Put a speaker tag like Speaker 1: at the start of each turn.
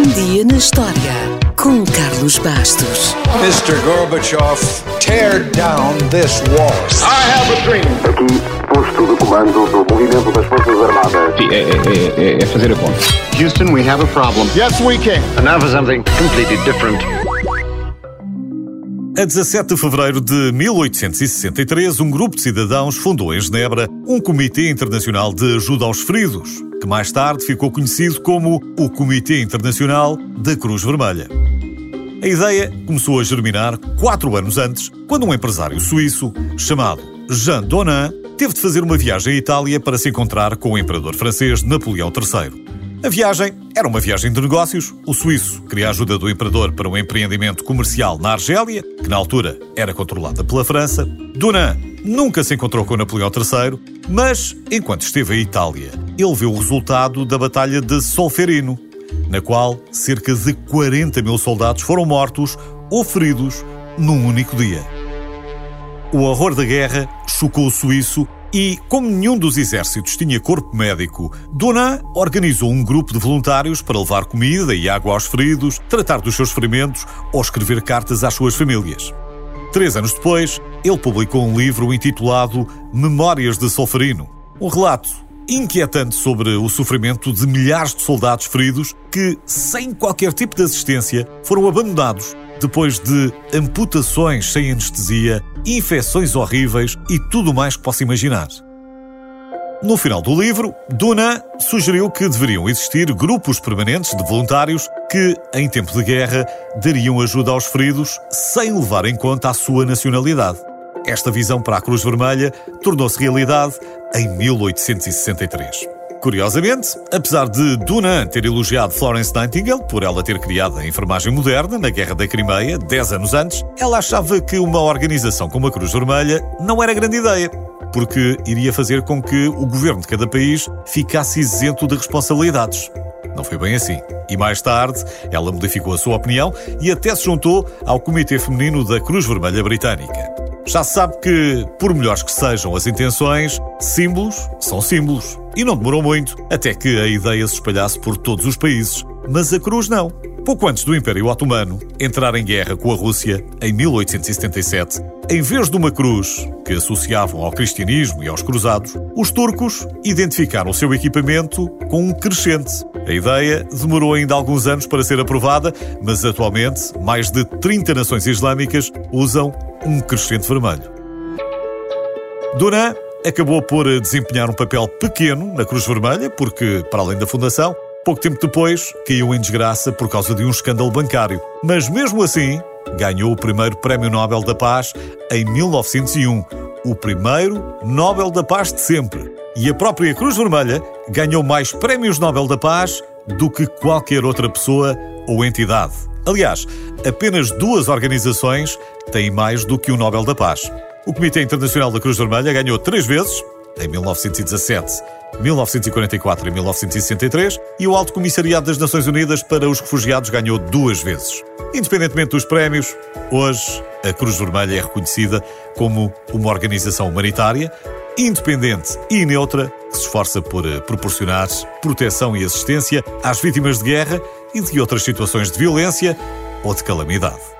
Speaker 1: Um dia na história com Carlos Bastos.
Speaker 2: Mr. Gorbachev, tear down this wall.
Speaker 3: I have a dream.
Speaker 4: Aqui, posto de comando do movimento das Forças Armadas.
Speaker 5: Sim, é, é, é, é fazer a conta.
Speaker 4: Houston, we have a problem.
Speaker 3: Yes, we can.
Speaker 4: And now for something completely different.
Speaker 6: A 17 de fevereiro de 1863, um grupo de cidadãos fundou em Genebra um Comitê Internacional de Ajuda aos Feridos, que mais tarde ficou conhecido como o Comitê Internacional da Cruz Vermelha. A ideia começou a germinar quatro anos antes, quando um empresário suíço chamado Jean Donnan teve de fazer uma viagem à Itália para se encontrar com o imperador francês Napoleão III. A viagem era uma viagem de negócios. O suíço queria a ajuda do imperador para um empreendimento comercial na Argélia, que na altura era controlada pela França. Dunan nunca se encontrou com Napoleão III, mas enquanto esteve em Itália, ele viu o resultado da Batalha de Solferino, na qual cerca de 40 mil soldados foram mortos ou feridos num único dia. O horror da guerra chocou o suíço e, como nenhum dos exércitos tinha corpo médico, Donat organizou um grupo de voluntários para levar comida e água aos feridos, tratar dos seus ferimentos ou escrever cartas às suas famílias. Três anos depois, ele publicou um livro intitulado Memórias de Solferino, um relato inquietante sobre o sofrimento de milhares de soldados feridos que, sem qualquer tipo de assistência, foram abandonados depois de amputações sem anestesia, infecções horríveis e tudo mais que possa imaginar. No final do livro, Duna sugeriu que deveriam existir grupos permanentes de voluntários que, em tempo de guerra, dariam ajuda aos feridos sem levar em conta a sua nacionalidade. Esta visão para a Cruz Vermelha tornou-se realidade em 1863. Curiosamente, apesar de Dunan ter elogiado Florence Nightingale por ela ter criado a enfermagem moderna na Guerra da Crimeia, 10 anos antes, ela achava que uma organização como a Cruz Vermelha não era grande ideia, porque iria fazer com que o governo de cada país ficasse isento de responsabilidades. Não foi bem assim. E mais tarde, ela modificou a sua opinião e até se juntou ao Comitê Feminino da Cruz Vermelha Britânica. Já se sabe que, por melhores que sejam as intenções, símbolos são símbolos. E não demorou muito até que a ideia se espalhasse por todos os países. Mas a cruz não. Pouco antes do Império Otomano entrar em guerra com a Rússia, em 1877, em vez de uma cruz que associavam ao cristianismo e aos cruzados, os turcos identificaram o seu equipamento com um crescente. A ideia demorou ainda alguns anos para ser aprovada, mas atualmente mais de 30 nações islâmicas usam um crescente vermelho. Duran acabou por desempenhar um papel pequeno na Cruz Vermelha, porque, para além da fundação, pouco tempo depois caiu em desgraça por causa de um escândalo bancário. Mas mesmo assim, ganhou o primeiro Prémio Nobel da Paz em 1901, o primeiro Nobel da Paz de sempre. E a própria Cruz Vermelha ganhou mais Prémios Nobel da Paz do que qualquer outra pessoa ou entidade. Aliás, apenas duas organizações têm mais do que o Nobel da Paz. O Comitê Internacional da Cruz Vermelha ganhou três vezes, em 1917, 1944 e 1963, e o Alto Comissariado das Nações Unidas para os Refugiados ganhou duas vezes. Independentemente dos prémios, hoje a Cruz Vermelha é reconhecida como uma organização humanitária, independente e neutra, que se esforça por eh, proporcionar proteção e assistência às vítimas de guerra e de outras situações de violência ou de calamidade.